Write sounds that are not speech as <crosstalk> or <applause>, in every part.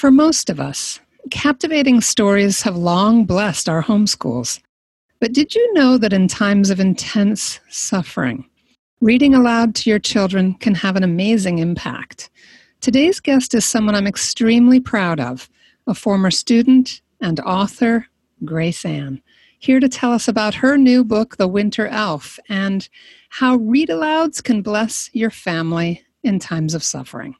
For most of us, captivating stories have long blessed our homeschools. But did you know that in times of intense suffering, reading aloud to your children can have an amazing impact? Today's guest is someone I'm extremely proud of, a former student and author, Grace Anne, here to tell us about her new book, The Winter Elf, and how read alouds can bless your family in times of suffering.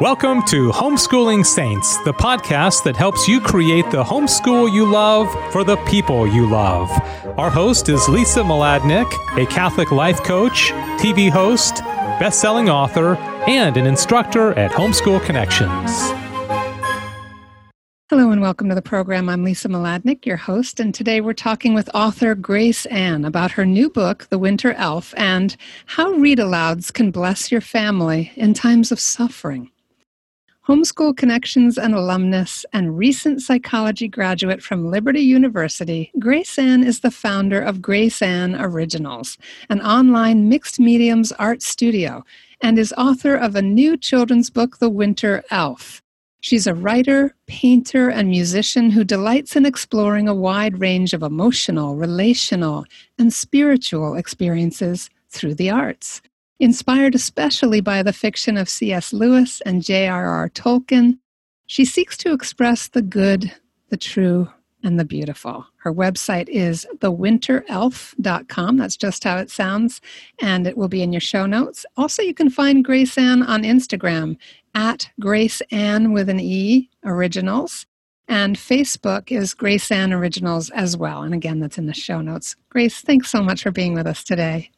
Welcome to Homeschooling Saints, the podcast that helps you create the homeschool you love for the people you love. Our host is Lisa Mladinich, a Catholic life coach, TV host, best-selling author, and an instructor at Homeschool Connections. Hello and welcome to the program. I'm Lisa Mladinich, your host, and today we're talking with author Grace Anne about her new book, The Winter Elf, and how read alouds can bless your family in times of suffering. Homeschool Connections and alumnus and recent psychology graduate from Liberty University, Grace Anne is the founder of Grace Anne Originals, an online mixed mediums art studio, and is author of a new children's book, The Winter Elf. She's a writer, painter, and musician who delights in exploring a wide range of emotional, relational, and spiritual experiences through the arts. Inspired especially by the fiction of C.S. Lewis and J.R.R. Tolkien, she seeks to express the good, the true, and the beautiful. Her website is thewinterelf.com. That's just how it sounds, and it will be in your show notes. Also, you can find Grace Anne on Instagram at Grace Anne with an E Originals. And Facebook is Grace Anne Originals as well. And again, that's in the show notes. Grace, thanks so much for being with us today.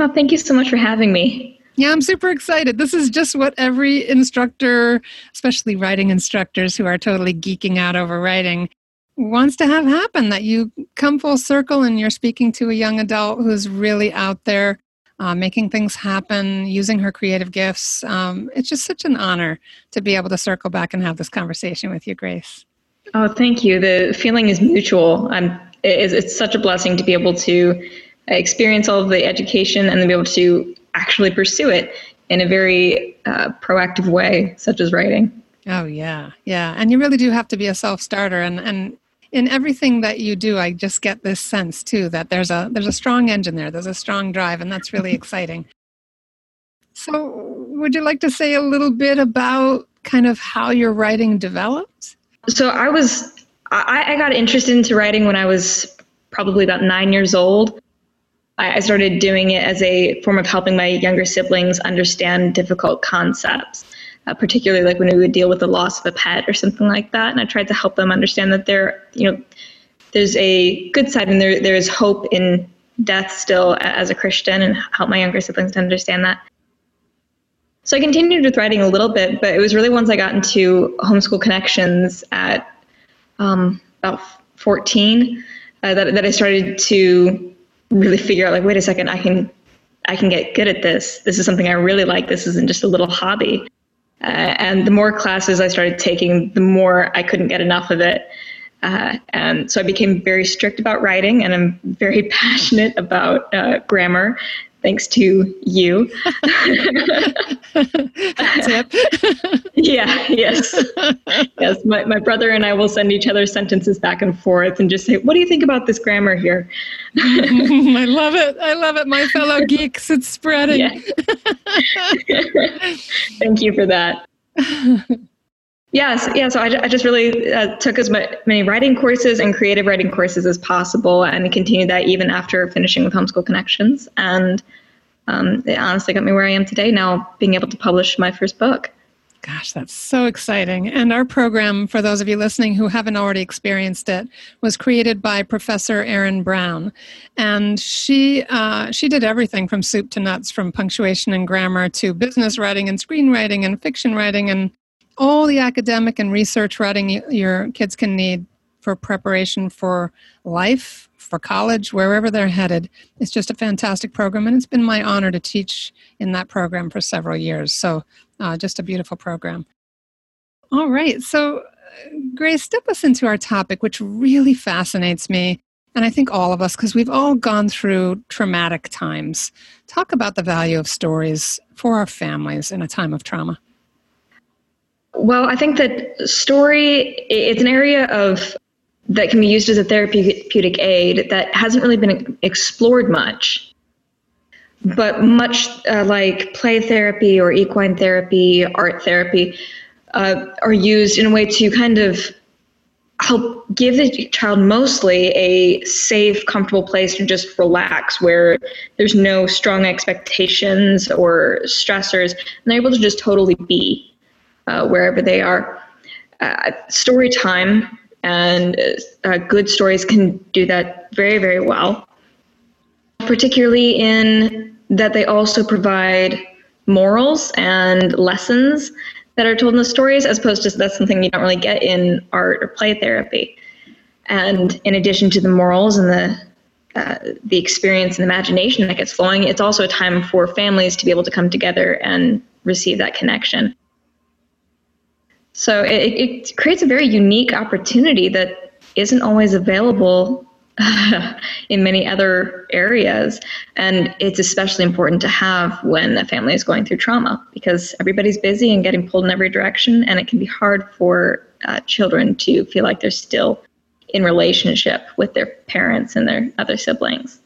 Well, thank you so much for having me. Yeah, I'm super excited. This is just what every instructor, especially writing instructors who are totally geeking out over writing, wants to have happen that you come full circle and you're speaking to a young adult who's really out there uh, making things happen, using her creative gifts. Um, it's just such an honor to be able to circle back and have this conversation with you, Grace. Oh, thank you. The feeling is mutual. I'm, it's, it's such a blessing to be able to experience all of the education and then be able to actually pursue it in a very uh, proactive way, such as writing. Oh yeah, yeah, and you really do have to be a self-starter, and and in everything that you do, I just get this sense too that there's a there's a strong engine there, there's a strong drive, and that's really <laughs> exciting. So, would you like to say a little bit about kind of how your writing developed? So, I was I, I got interested into writing when I was probably about nine years old. I started doing it as a form of helping my younger siblings understand difficult concepts, uh, particularly like when we would deal with the loss of a pet or something like that. And I tried to help them understand that there, you know, there's a good side and there there is hope in death still as a Christian, and help my younger siblings to understand that. So I continued with writing a little bit, but it was really once I got into homeschool connections at um, about 14 uh, that that I started to really figure out like wait a second i can i can get good at this. This is something i really like. This isn't just a little hobby. Uh, and the more classes i started taking the more i couldn't get enough of it. Uh, and so i became very strict about writing and i'm very <laughs> passionate about uh, grammar thanks to you. <laughs> Tip. <laughs> yeah, yes. Yes, my, my brother and I will send each other sentences back and forth and just say, What do you think about this grammar here? <laughs> I love it. I love it. My fellow geeks, it's spreading. Thank you for that. Yes, yeah. So I, I just really uh, took as many writing courses and creative writing courses as possible, and continued that even after finishing with Homeschool Connections. And um, it honestly got me where I am today. Now being able to publish my first book. Gosh, that's so exciting. And our program, for those of you listening who haven't already experienced it, was created by Professor Erin Brown. And she, uh, she did everything from soup to nuts, from punctuation and grammar to business writing and screenwriting and fiction writing and all the academic and research writing your kids can need for preparation for life, for college, wherever they're headed. It's just a fantastic program, and it's been my honor to teach in that program for several years. So, uh, just a beautiful program. All right, so uh, Grace, step us into our topic, which really fascinates me, and I think all of us, because we've all gone through traumatic times. Talk about the value of stories for our families in a time of trauma. Well, I think that story it's an area of that can be used as a therapeutic aid that hasn't really been explored much. But much uh, like play therapy or equine therapy, art therapy, uh, are used in a way to kind of help give the child mostly a safe, comfortable place to just relax where there's no strong expectations or stressors, and they're able to just totally be uh, wherever they are. Uh, story time and uh, good stories can do that very, very well, particularly in that they also provide morals and lessons that are told in the stories, as opposed to that's something you don't really get in art or play therapy. And in addition to the morals and the uh, the experience and imagination that gets flowing, it's also a time for families to be able to come together and receive that connection. So it, it creates a very unique opportunity that isn't always available <laughs> in many other areas. And it's especially important to have when a family is going through trauma because everybody's busy and getting pulled in every direction. And it can be hard for uh, children to feel like they're still in relationship with their parents and their other siblings.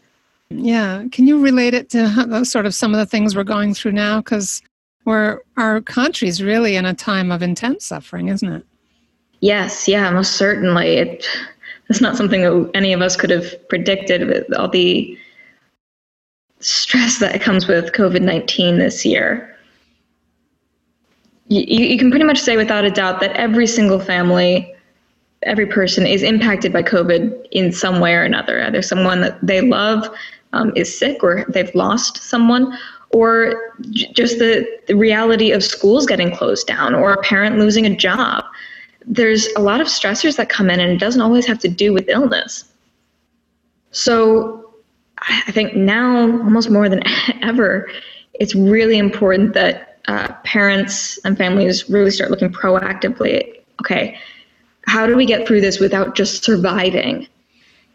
Yeah. Can you relate it to sort of some of the things we're going through now? Because we're, our country's really in a time of intense suffering, isn't it? Yes. Yeah, most certainly. It, it's not something that any of us could have predicted with all the stress that comes with COVID 19 this year. You, you can pretty much say without a doubt that every single family, every person is impacted by COVID in some way or another. Either someone that they love um, is sick or they've lost someone, or j- just the, the reality of schools getting closed down or a parent losing a job there's a lot of stressors that come in, and it doesn't always have to do with illness. So I think now, almost more than <laughs> ever, it's really important that uh, parents and families really start looking proactively. Okay, how do we get through this without just surviving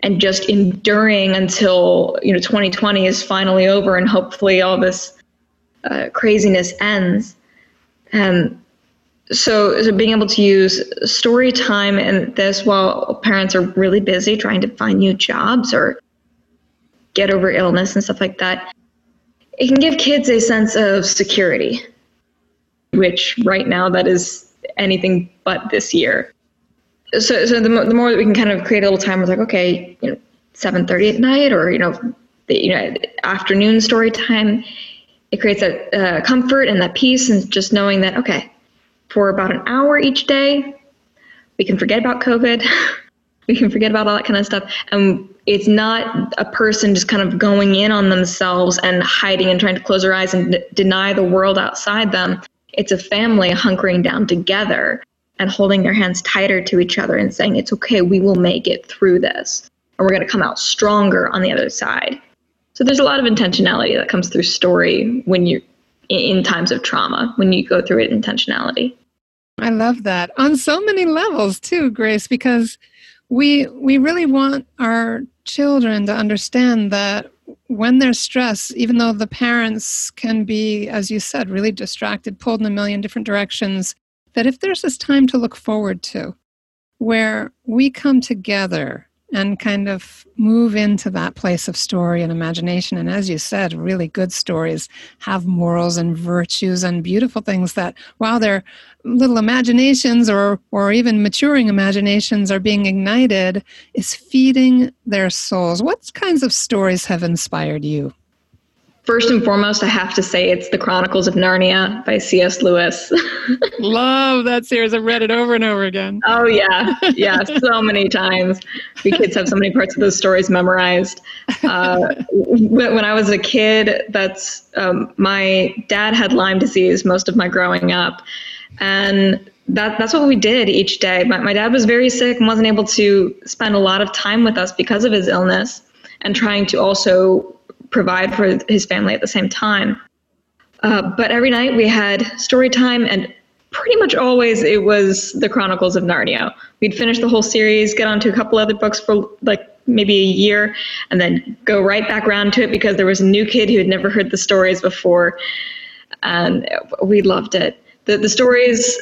and just enduring until you know 2020 is finally over and hopefully all this uh, craziness ends? Um, so, so being able to use story time and this while parents are really busy trying to find new jobs or get over illness and stuff like that, it can give kids a sense of security, which right now that is anything but this year. So, so the, the more that we can kind of create a little time, we're like, okay, you know, 7:30 at night, or you know, the, you know, afternoon story time. It creates that uh, comfort and that peace, and just knowing that okay, for about an hour each day. We can forget about COVID. <laughs> we can forget about all that kind of stuff. And it's not a person just kind of going in on themselves and hiding and trying to close their eyes and d- deny the world outside them. It's a family hunkering down together and holding their hands tighter to each other and saying, it's okay, we will make it through this. And we're going to come out stronger on the other side. So there's a lot of intentionality that comes through story when you in times of trauma when you go through it intentionality. I love that on so many levels too, Grace, because we we really want our children to understand that when there's stress, even though the parents can be, as you said, really distracted, pulled in a million different directions, that if there's this time to look forward to, where we come together and kind of move into that place of story and imagination. And as you said, really good stories have morals and virtues and beautiful things that, while their little imaginations or, or even maturing imaginations are being ignited, is feeding their souls. What kinds of stories have inspired you? First and foremost, I have to say it's The Chronicles of Narnia by C.S. Lewis. <laughs> Love that series. I've read it over and over again. Oh, yeah. Yeah, so many times. We kids have so many parts of those stories memorized. Uh, when I was a kid, that's um, my dad had Lyme disease most of my growing up. And that, that's what we did each day. My, my dad was very sick and wasn't able to spend a lot of time with us because of his illness and trying to also provide for his family at the same time. Uh, but every night we had story time, and pretty much always it was the Chronicles of Narnia. We'd finish the whole series, get onto a couple other books for like maybe a year, and then go right back around to it because there was a new kid who had never heard the stories before, and we loved it. The the stories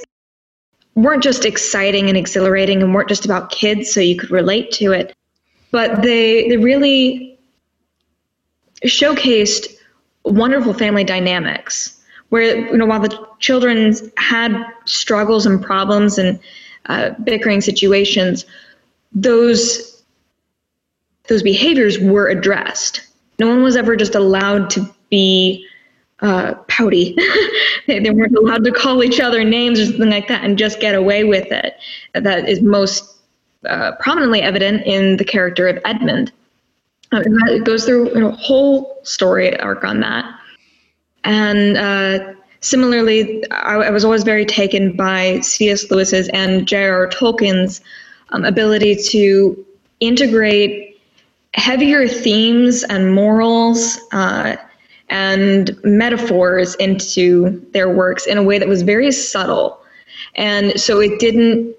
weren't just exciting and exhilarating and weren't just about kids so you could relate to it, but they they really showcased wonderful family dynamics where you know while the children had struggles and problems and uh, bickering situations, those those behaviors were addressed. No one was ever just allowed to be uh, pouty. <laughs> they, they, weren't allowed to call each other names or something like that and just get away with it. That is most uh, prominently evident in the character of Edmund. Uh, it goes through a whole story arc on that. And uh, similarly, I, I, was always very taken by C.S. Lewis's and J.R.R. Tolkien's um, ability to integrate heavier themes and morals uh, and metaphors into their works in a way that was very subtle. And so it didn't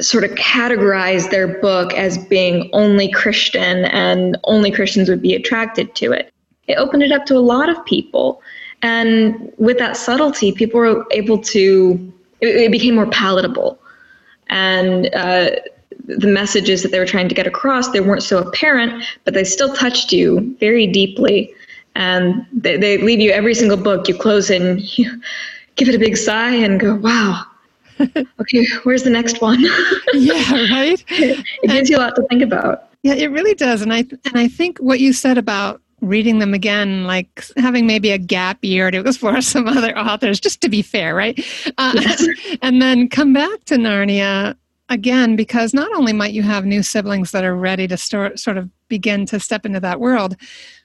sort of categorize their book as being only Christian and only Christians would be attracted to it. It opened it up to a lot of people. And with that subtlety, people were able to, it, it became more palatable. And uh, the messages that they were trying to get across, they weren't so apparent, but they still touched you very deeply and they, they leave you every single book you close and <laughs> you give it a big sigh and go wow <laughs> okay where's the next one? <laughs> Yeah right? It, <laughs> it gives you a lot to think about. Yeah it really does and i and i think what you said about reading them again like having maybe a gap year to explore some other authors just to be fair right? Uh, yes. and then come back to narnia again because not only might you have new siblings that are ready to start sort of begin to step into that world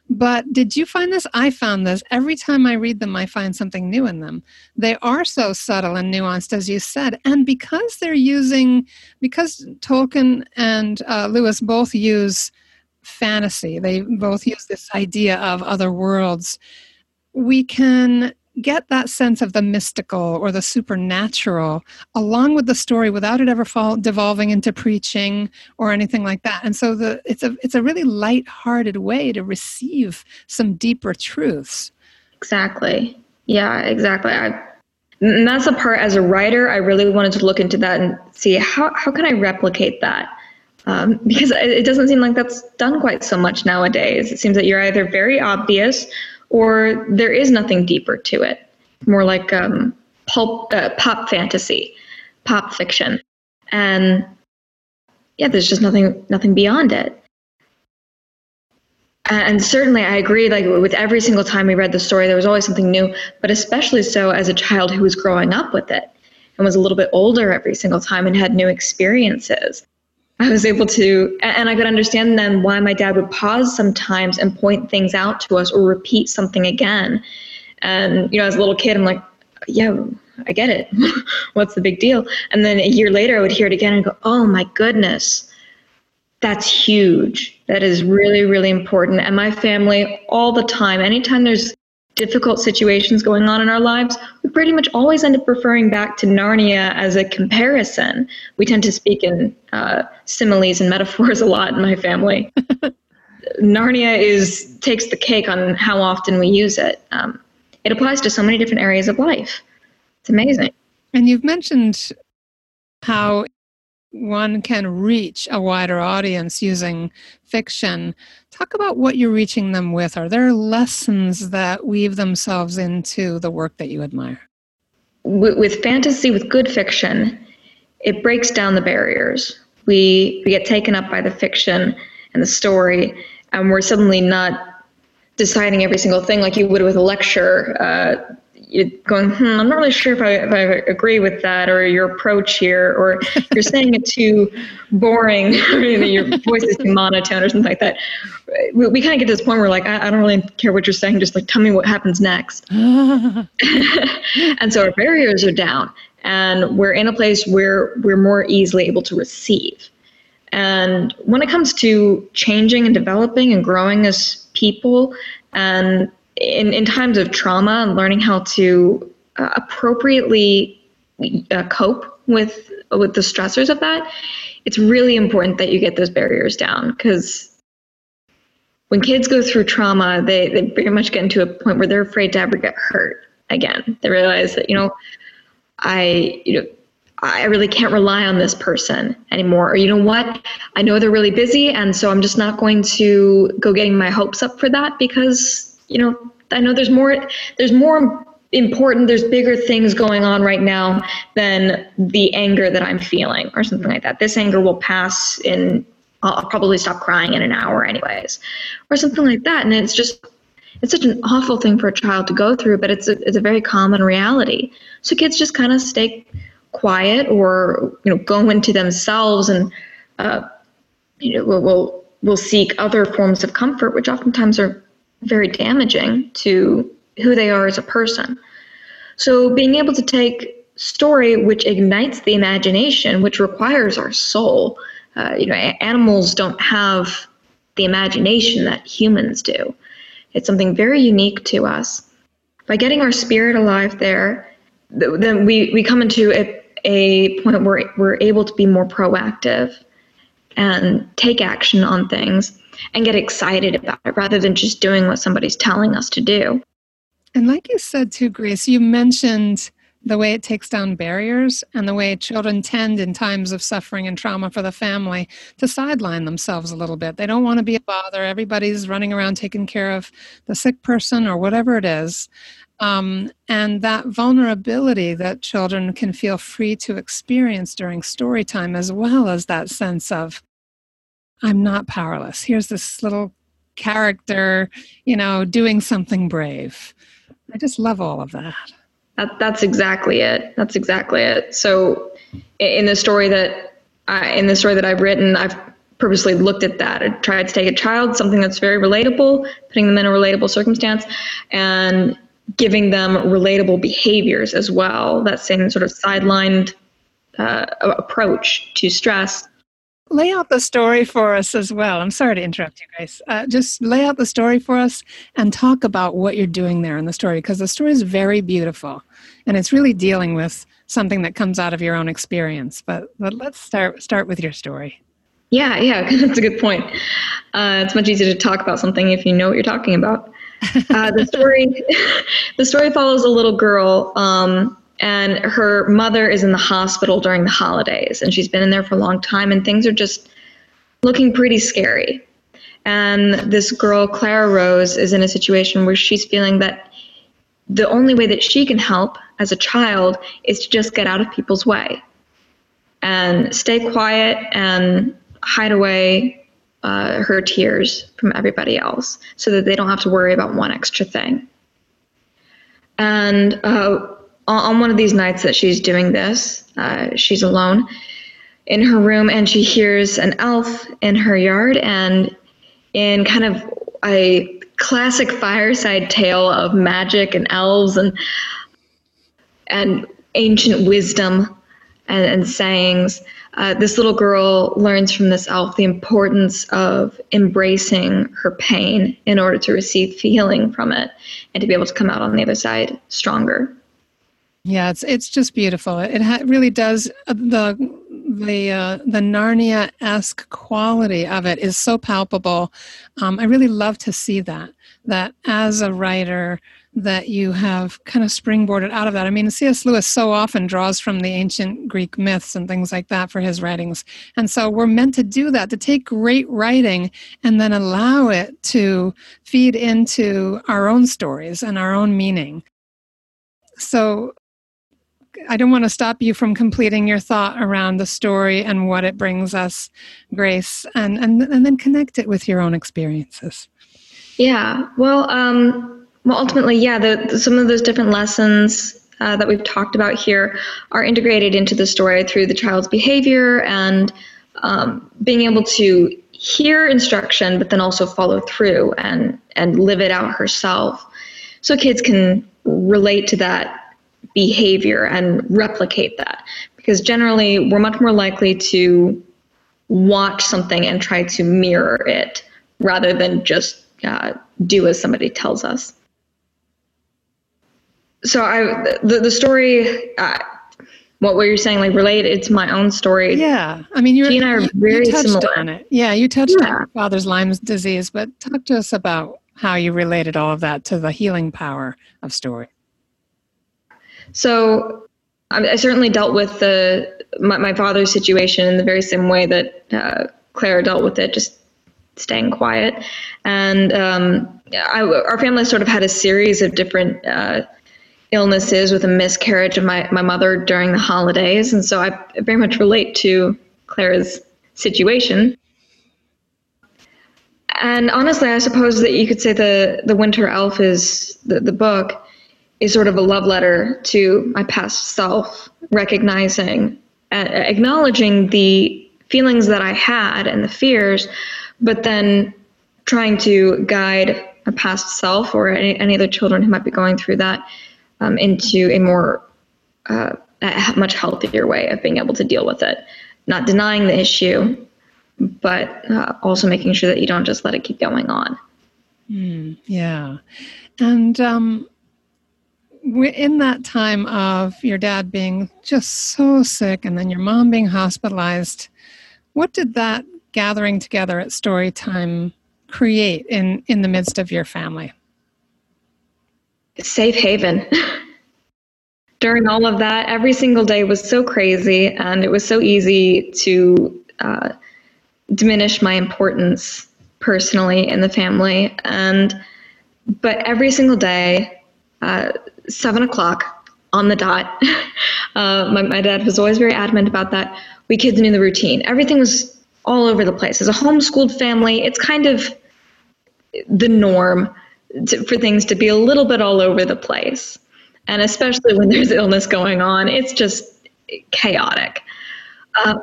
but did you find this? I found this. Every time I read them, I find something new in them. They are so subtle and nuanced, as you said. And because they're using, because Tolkien and uh, Lewis both use fantasy, they both use this idea of other worlds, we can get that sense of the mystical or the supernatural along with the story without it ever fall, devolving into preaching or anything like that. And so the it's a it's a really light-hearted way to receive some deeper truths. Exactly. Yeah, exactly. I, and that's the part as a writer I really wanted to look into that and see how how can I replicate that. Um, because it doesn't seem like that's done quite so much nowadays. It seems that you're either very obvious or there is nothing deeper to it, more like um, pulp, uh, pop fantasy, pop fiction, and yeah, there's just nothing nothing beyond it. And certainly, I agree. Like with every single time we read the story, there was always something new. But especially so as a child who was growing up with it and was a little bit older every single time and had new experiences. I was able to, and I could understand then why my dad would pause sometimes and point things out to us or repeat something again. And, you know, as a little kid, I'm like, yeah, I get it. <laughs> What's the big deal? And then a year later, I would hear it again and go, oh my goodness, that's huge. That is really, really important. And my family, all the time, anytime there's difficult situations going on in our lives, we pretty much always end up referring back to Narnia as a comparison. We tend to speak in uh, similes and metaphors <laughs> a lot in my family. <laughs> Narnia is takes the cake on how often we use it. Um, it applies to so many different areas of life. It's amazing. And you've mentioned how one can reach a wider audience using fiction. Talk about what you're reaching them with. Are there lessons that weave themselves into the work that you admire? With fantasy, with good fiction, it breaks down the barriers. We, we get taken up by the fiction and the story, and we're suddenly not deciding every single thing like you would with a lecture. Uh, going, hmm, I'm not really sure if I, if I agree with that, or your approach here, or <laughs> you're saying it too boring, <laughs> or your voice is too monotone, or something like that. We, we kind of get to this point where, like, I, I, don't really care what you're saying, just like tell me what happens next. <laughs> and so our barriers are down, and we're in a place where we're more easily able to receive. And when it comes to changing and developing and growing as people, and in, in times of trauma and learning how to uh, appropriately uh, cope with with the stressors of that, it's really important that you get those barriers down because when kids go through trauma, they, they very much get into a point where they're afraid to ever get hurt again. They realize that, you know, I, you know, I really can't rely on this person anymore. Or, you know what? I know they're really busy, and so I'm just not going to go getting my hopes up for that because, you know, I know there's more, there's more important, there's bigger things going on right now than the anger that I'm feeling or something like that. This anger will pass in, I'll probably stop crying in an hour, anyways, or something like that. And it's just, it's such an awful thing for a child to go through, but it's a, it's a very common reality. So kids just kind of stay quiet or you know go into themselves and uh, you know will, will will seek other forms of comfort, which oftentimes are very damaging to who they are as a person. So being able to take story which ignites the imagination, which requires our soul. Uh, you know, animals don't have the imagination that humans do. It's something very unique to us. By getting our spirit alive there, then we, we come into a, a point where we're able to be more proactive and take action on things and get excited about it rather than just doing what somebody's telling us to do. And like you said too, Grace, you mentioned the way it takes down barriers and the way children tend in times of suffering and trauma for the family to sideline themselves a little bit. They don't want to be a bother. Everybody's running around taking care of the sick person or whatever it is. Um, and that vulnerability that children can feel free to experience during story time, as well as that sense of, I'm not powerless. Here's this little character, you know, doing something brave. I just love all of that. That, that's exactly it. That's exactly it. So, in the story that I, in the story that I've written, I've purposely looked at that. I tried to take a child, something that's very relatable, putting them in a relatable circumstance, and giving them relatable behaviors as well. That same sort of sidelined uh, approach to stress. Lay out the story for us as well. I'm sorry to interrupt you guys. Uh, just lay out the story for us and talk about what you're doing there in the story because the story is very beautiful and it's really dealing with something that comes out of your own experience. But, but let's start start with your story. Yeah, yeah, <laughs> that's a good point. Uh, it's much easier to talk about something if you know what you're talking about. <laughs> Uh, the story, <laughs> the story follows a little girl, um, and her mother is in the hospital during the holidays, and she's been in there for a long time, and things are just looking pretty scary. And this girl, Clara Rose, is in a situation where she's feeling that the only way that she can help as a child is to just get out of people's way and stay quiet and hide away uh, her tears from everybody else so that they don't have to worry about one extra thing. And uh, on one of these nights that she's doing this, uh, she's alone in her room and she hears an elf in her yard. And in kind of a classic fireside tale of magic and elves and and ancient wisdom and, and sayings, uh, this little girl learns from this elf the importance of embracing her pain in order to receive healing from it and to be able to come out on the other side stronger. Yeah, it's it's just beautiful. It ha- really does uh, the the uh, the Narnia esque quality of it is so palpable. Um, I really love to see that. That as a writer, that you have kind of springboarded out of that. I mean, C.S. Lewis so often draws from the ancient Greek myths and things like that for his writings. And so we're meant to do that, to take great writing and then allow it to feed into our own stories and our own meaning. So I don't want to stop you from completing your thought around the story and what it brings us, Grace, and, and, and then connect it with your own experiences. Yeah, well, um, well, ultimately, yeah, the, some of those different lessons uh, that we've talked about here are integrated into the story through the child's behavior and um, being able to hear instruction, but then also follow through and and live it out herself, so kids can relate to that behavior and replicate that. Because generally, we're much more likely to watch something and try to mirror it rather than just uh, do as somebody tells us so I the the story. Uh, what were you saying? Like relate? It's my own story. Yeah, I mean, you're, and I are you, very you touched similar. on it. Yeah, you touched yeah. on your father's Lyme's disease, but talk to us about how you related all of that to the healing power of story. So, I, I certainly dealt with the my, my, father's situation in the very same way that uh, Claire dealt with it, just staying quiet. And um, I, our family sort of had a series of different uh, illnesses with a miscarriage of my, my mother during the holidays. And so I very much relate to Claire's situation. And honestly, I suppose that you could say the, the Winter Elf is the, the book is sort of a love letter to my past self, recognizing, uh, acknowledging the feelings that I had and the fears, but then trying to guide a past self or any, any other children who might be going through that um, into a more uh, a much healthier way of being able to deal with it. Not denying the issue, but uh, also making sure that you don't just let it keep going on. Mm, yeah. And um, in that time of your dad being just so sick and then your mom being hospitalized, what did that gathering together at story time create in, in the midst of your family? Safe haven. <laughs> During all of that, every single day was so crazy, and it was so easy to uh, diminish my importance personally in the family. And but every single day, uh, seven o'clock on the dot. <laughs> Uh, my, my dad was always very adamant about that. We kids knew the routine. Everything was all over the place. As a homeschooled family, it's kind of the norm to, for things to be a little bit all over the place. And especially when <laughs> there's illness going on, it's just chaotic. Uh,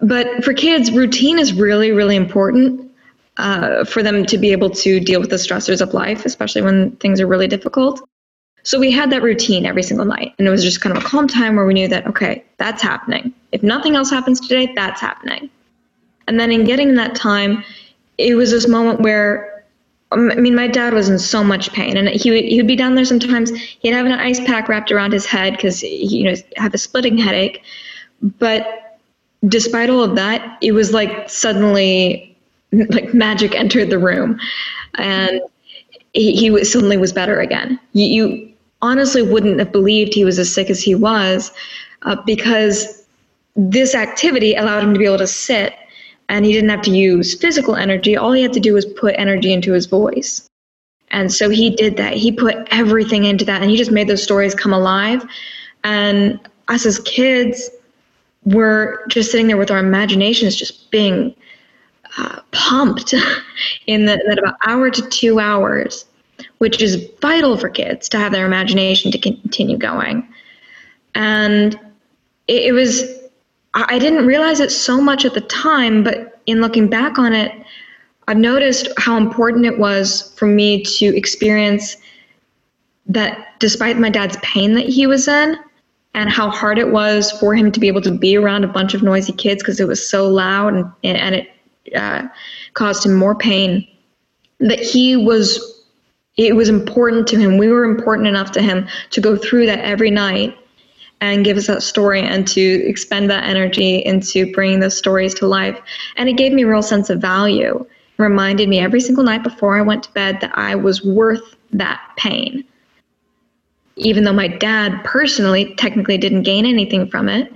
but for kids, routine is really, really important uh, for them to be able to deal with the stressors of life, especially when things are really difficult. So we had that routine every single night. And it was just kind of a calm time where we knew that, okay, that's happening. If nothing else happens today, that's happening. And then in getting that time, it was this moment where, um, I mean, my dad was in so much pain. And he would, he would be down there sometimes. He'd have an ice pack wrapped around his head because he you know, have a splitting headache. But despite all of that, it was like suddenly <laughs> like magic entered the room. And he, he was, suddenly was better again. You, you honestly wouldn't have believed he was as sick as he was uh, because this activity allowed him to be able to sit and he didn't have to use physical energy. All he had to do was put energy into his voice. And so he did that. He put everything into that and he just made those stories come alive. And us as kids were just sitting there with our imaginations just being uh, pumped <laughs> in that about hour to two hours which is vital for kids to have their imagination to continue going. And it, it was, I didn't realize it so much at the time, but in looking back on it, I've noticed how important it was for me to experience that despite my dad's pain that he was in, and how hard it was for him to be able to be around a bunch of noisy kids because it was so loud and, and it uh, caused him more pain, that he was it was important to him. We were important enough to him to go through that every night and give us that story and to expend that energy into bringing those stories to life. And it gave me a real sense of value. It reminded me every single night before I went to bed that I was worth that pain. Even though my dad personally technically didn't gain anything from it,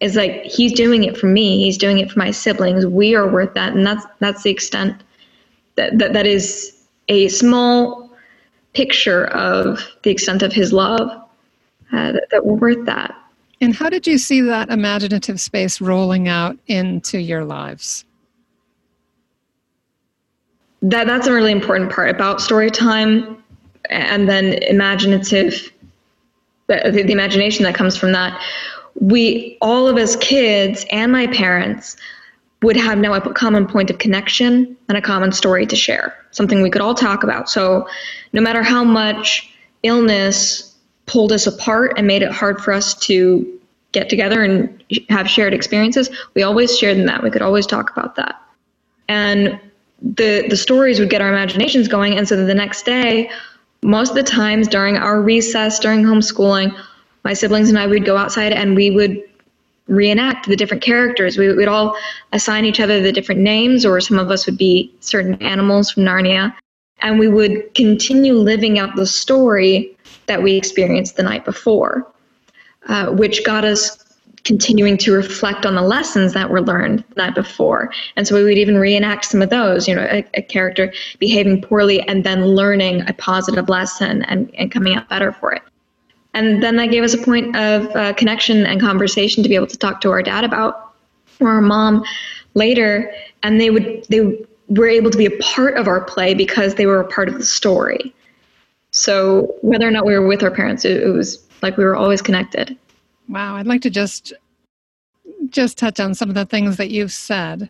is like he's doing it for me, he's doing it for my siblings. We are worth that. And that's that's the extent that that, that is a small picture of the extent of his love uh, that, that were worth that. And how did you see that imaginative space rolling out into your lives? That that's a really important part about story time, and then imaginative, the, the imagination that comes from that. We all of us kids and my parents would have now a common point of connection and a common story to share, something we could all talk about. So, no matter how much illness pulled us apart and made it hard for us to get together and have shared experiences, we always shared in that. We could always talk about that. And the the stories would get our imaginations going and so the next day most of the times during our recess during homeschooling my siblings and I would go outside and we would reenact the different characters. We would all assign each other the different names, or some of us would be certain animals from Narnia, and we would continue living out the story that we experienced the night before. uh, which got us continuing to reflect on the lessons that were learned the night before. And so we would even reenact some of those, you know, a, a character behaving poorly and then learning a positive lesson and, and coming out better for it. And then that gave us a point of uh, connection and conversation to be able to talk to our dad about or our mom later. And they would, they were able to be a part of our play because they were a part of the story. So whether or not we were with our parents, it, it was like we were always connected. Wow, I'd like to just just touch on some of the things that you've said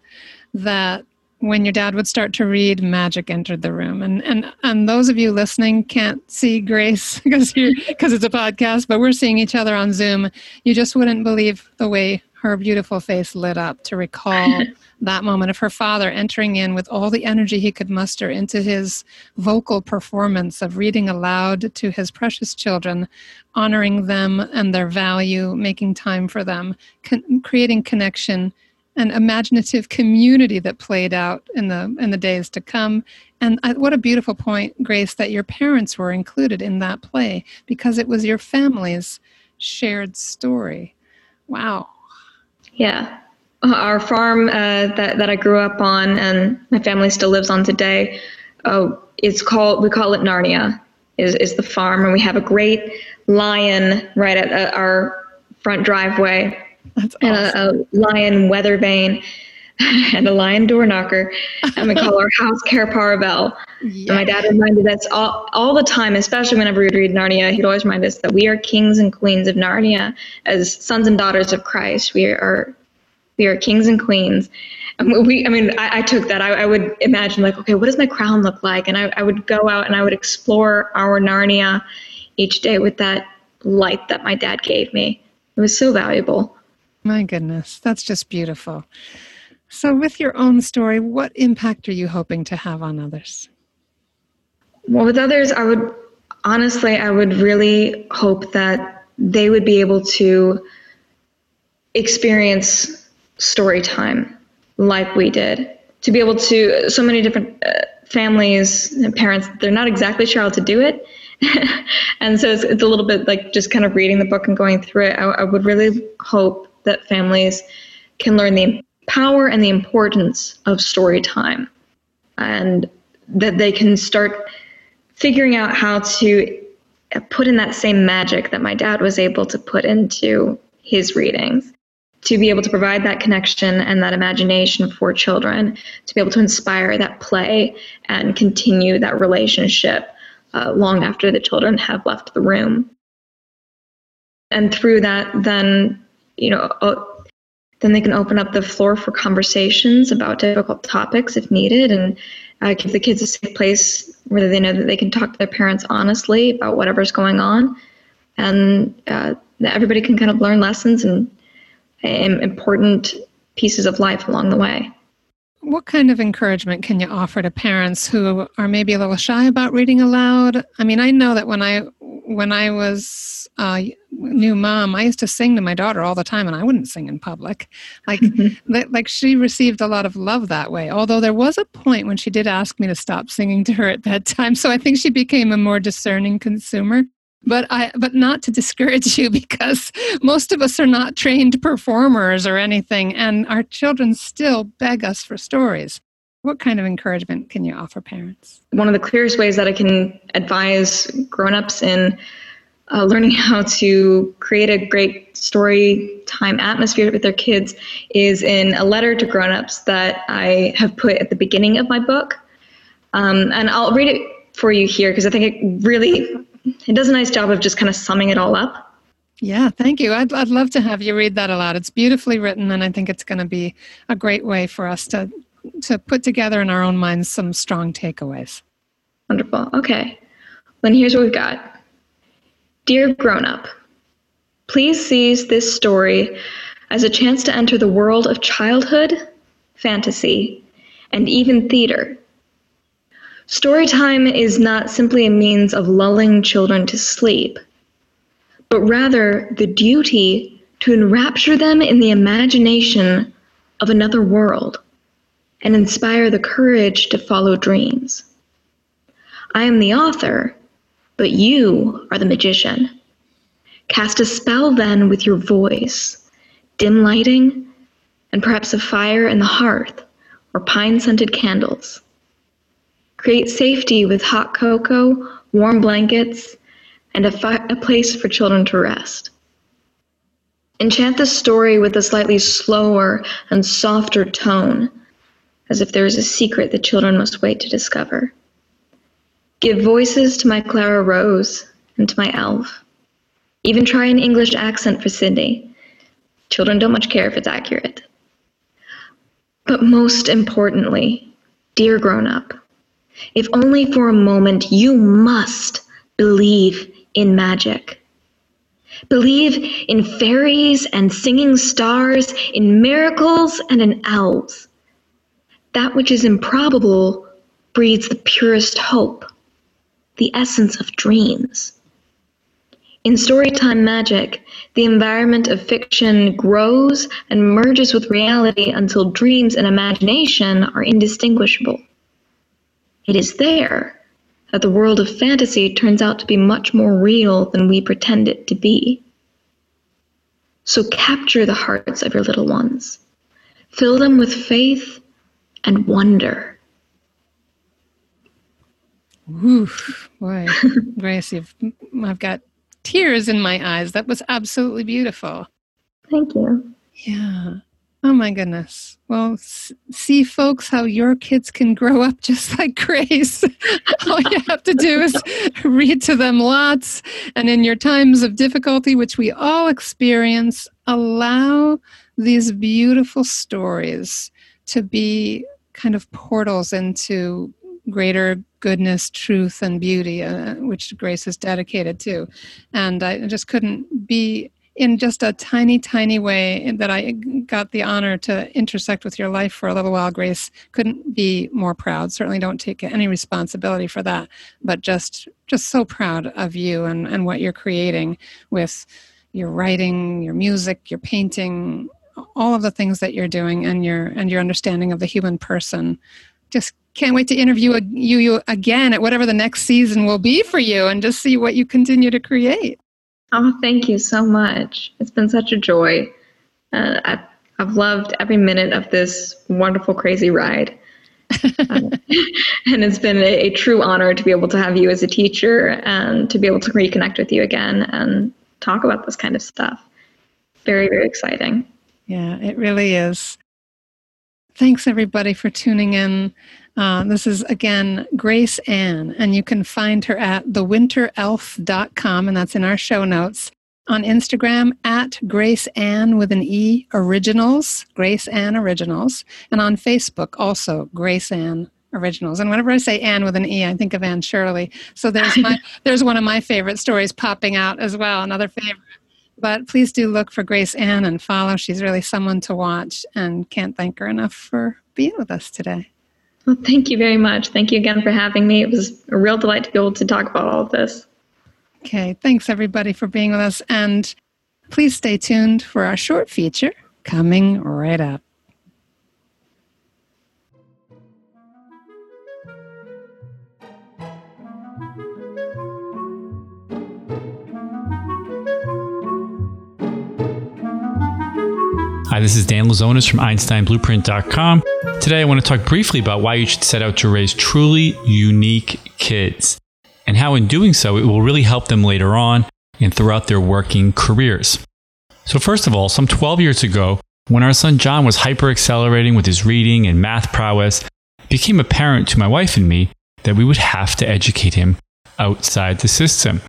that when your dad would start to read magic entered the room. And and and those of you listening can't see grace <laughs> because because it's a podcast but we're seeing each other on zoom. You just wouldn't believe the way her beautiful face lit up to recall <laughs> that moment of her father entering in with all the energy he could muster into his vocal performance of reading aloud to his precious children, honoring them and their value, making time for them, con- creating connection and imaginative community that played out in the in the days to come. And I, what a beautiful point, Grace, that your parents were included in that play because it was your family's shared story. Wow. Yeah, our farm uh, that that I grew up on and my family still lives on today. Uh, it's called we call it Narnia. Is is the farm and we have a great lion right at uh, our front driveway. That's awesome. And a, a lion weather vane <laughs> and a lion door knocker. And we call our <laughs> house Cair Paravel. And my dad reminded us all, all the time, especially whenever we'd read Narnia, he'd always remind us that we are kings and queens of Narnia as sons and daughters of Christ. We are we are kings and queens. And we, I mean, I, I took that. I, I, would imagine like, okay, what does my crown look like? And I, I would go out and I would explore our Narnia each day with that light that my dad gave me. It was so valuable. My goodness, that's just beautiful. So, with your own story, what impact are you hoping to have on others? Well, with others, I would honestly, I would really hope that they would be able to experience story time like we did to be able to so many different uh, families and parents they're not exactly sure how to do it <laughs> and so it's, it's, a little bit like just kind of reading the book and going through it I, I would really hope that families can learn the power and the importance of story time and that they can start figuring out how to put in that same magic that my dad was able to put into his readings to be able to provide that connection and that imagination for children, to be able to inspire that play and continue that relationship uh, long after the children have left the room. And through that, then, you know, uh, then they can open up the floor for conversations about difficult topics if needed and uh, give the kids a safe place where they know that they can talk to their parents honestly about whatever's going on. And uh, everybody can kind of learn lessons and important pieces of life along the way. What kind of encouragement can you offer to parents who are maybe a little shy about reading aloud? I mean, I know that when I when I was a new mom, I used to sing to my daughter all the time, and I wouldn't sing in public. Like, <laughs> mm-hmm. like she received a lot of love that way. Although there was a point when she did ask me to stop singing to her at bedtime, so I think she became a more discerning consumer but i but not to discourage you <laughs> because most of us are not trained performers or anything and our children still beg us for stories what kind of encouragement can you offer parents one of the clearest ways that i can advise grown-ups in uh, learning <laughs> how to create a great story time atmosphere with their kids is in a letter to grown-ups that i have put at the beginning of my book um, and i'll read it for you here because i think it really it does a nice job of just kind of summing it all up. Yeah, thank you. I'd, I'd love to have you read that aloud. It's beautifully written, and I think it's going to be a great way for us to to put together in our own minds some strong takeaways. Wonderful. Okay. Then here's what we've got. Dear grown up, please seize this story as a chance to enter the world of childhood, fantasy, and even theater Storytime is not simply a means of lulling children to sleep, but rather the duty to enrapture them in the imagination of another world and inspire the courage to follow dreams. I am the author, but you are the magician. Cast a spell then with your voice, dim lighting, and perhaps a fire in the hearth or pine scented candles. Create safety with hot cocoa, warm blankets, and a, fi- a place for children to rest. Enchant the story with a slightly slower and softer tone, as if there is a secret that children must wait to discover. Give voices to my Clara Rose and to my elf. Even try an English accent for Sydney. Children don't much care if it's accurate. But most importantly, dear grown up, if only for a moment, you must believe in magic. Believe in fairies and singing stars, in miracles and in elves. That which is improbable breeds the purest hope, the essence of dreams. In storytime magic, the environment of fiction grows and merges with reality until dreams and imagination are indistinguishable. It is there that the world of fantasy turns out to be much more real than we pretend it to be. So capture the hearts of your little ones, fill them with faith and wonder. Whew, boy, Grace, you've, I've got tears in my eyes. That was absolutely beautiful. Thank you. Yeah. Oh my goodness. Well, see, folks, how your kids can grow up <laughs> just like Grace. <laughs> All you have to do is <laughs> read to them lots. And in your times of difficulty, which we all experience, allow these beautiful stories to be kind of portals into greater goodness, truth, and beauty, uh, which Grace is dedicated to. And I just couldn't be in just a tiny, tiny way that I got the honor to intersect with your life for a little while, Grace, couldn't be more proud. Certainly don't take any responsibility for that, but just just so proud of you and, and what you're creating with your writing, your music, your painting, all of the things that you're doing and your and your understanding of the human person. Just can't wait to interview you, you again at whatever the next season will be for you and just see what you continue to create. Oh, thank you so much. It's been such a joy. Uh, I've, I've loved every minute of this wonderful, crazy ride. <laughs> um, <laughs> and it's been a, a, true honor to be able to have you as a teacher and to be able to reconnect with you again and talk about this kind of stuff. Very, very exciting. Yeah, it really is. Thanks, everybody, for tuning in. Uh, this is again Grace Anne, and you can find her at thewinterelf.com, and that's in our show notes. On Instagram at Grace Anne with an E Originals, Grace Anne Originals, and on Facebook also Grace Anne Originals. And whenever I say Ann with an E, I think of Anne Shirley. So there's my <laughs> there's one of my favorite stories popping out as well, another favorite. But please do look for Grace Anne and follow. She's really someone to watch and can't thank her enough for being with us today. Well, thank you very much. Thank you again for having me. It was a real delight to be able to talk about all of this. Okay, thanks everybody for being with us. And please stay tuned for our short feature coming right up. Hi, this is Dan Louzonis from EinsteinBlueprint.com. Today, I want to talk briefly about why you should set out to raise truly unique kids and how, in doing so, it will really help them later on and throughout their working careers. So, first of all, some 12 years ago, when our son John was hyper accelerating with his reading and math prowess, it became apparent to my wife and me that we would have to educate him outside the system.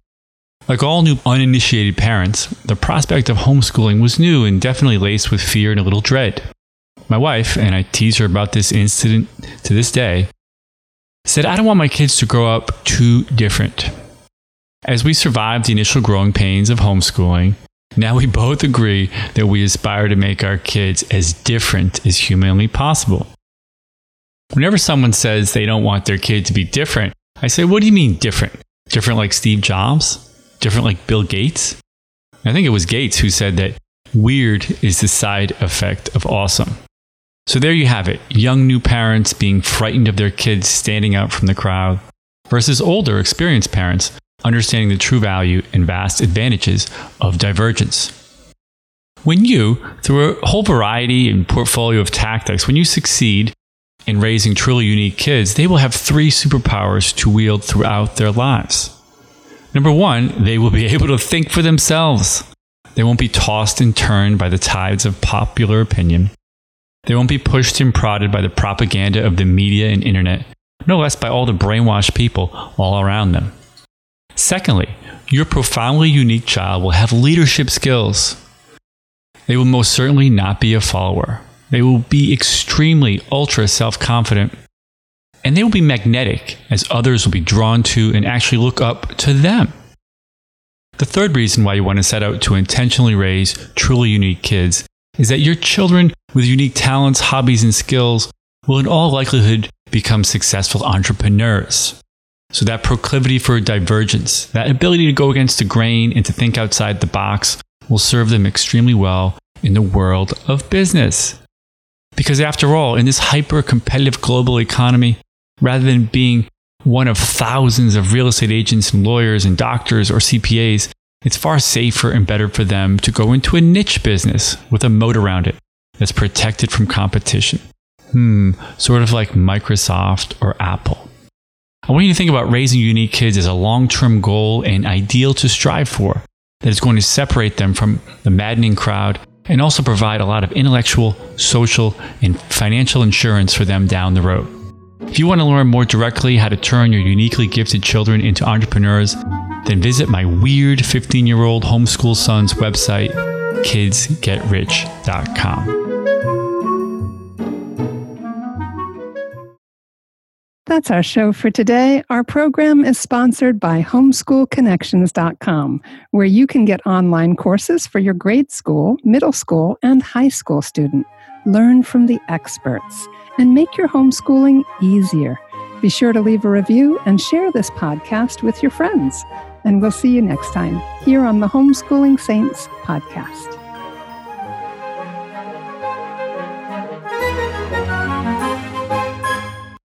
Like all new uninitiated parents, the prospect of homeschooling was new and definitely laced with fear and a little dread. My wife, and I tease her about this incident to this day, said, I don't want my kids to grow up too different. As we survived the initial growing pains of homeschooling, now we both agree that we aspire to make our kids as different as humanly possible. Whenever someone says they don't want their kid to be different, I say, What do you mean different? Different like Steve Jobs? Different like Bill Gates. I think it was Gates who said that weird is the side effect of awesome. So there you have it young new parents being frightened of their kids standing out from the crowd versus older experienced parents understanding the true value and vast advantages of divergence. When you, through a whole variety and portfolio of tactics, when you succeed in raising truly unique kids, they will have three superpowers to wield throughout their lives. Number one, they will be <laughs> able to think for themselves. They won't be tossed and turned by the tides of popular opinion. They won't be pushed and prodded by the propaganda of the media and internet, no less by all the brainwashed people all around them. Secondly, your profoundly unique child will have leadership skills. They will most certainly not be a follower. They will be extremely ultra self confident and they will be magnetic as others will be drawn to and actually look up to them. The third reason why you want to set out to intentionally raise truly unique kids is that your children with unique talents, hobbies, and skills will, in all likelihood, become successful entrepreneurs. So, that proclivity for divergence, that ability to go against the grain and to think outside the box, will serve them extremely well in the world of business. Because, after all, in this hyper competitive global economy, rather than being one of thousands of real estate agents and lawyers and doctors or CPAs, it's far safer and better for them to go into a niche business with a moat around it that's protected from competition. Hmm, sort of like Microsoft or Apple. I want you to think about raising unique kids as a long term goal and ideal to strive for that is going to separate them from the maddening crowd and also provide a lot of intellectual, social, and financial insurance for them down the road. If you want to learn more directly how to turn your uniquely gifted children into entrepreneurs, then visit my weird 15 year old homeschool son's website, kidsgetrich.com. That's our show for today. Our program is sponsored by homeschoolconnections.com, where you can get online courses for your grade school, middle school, and high school student. Learn from the experts and make your homeschooling easier. Be sure to leave a review and share this podcast with your friends. And we'll see you next time here on the Homeschooling Saints podcast.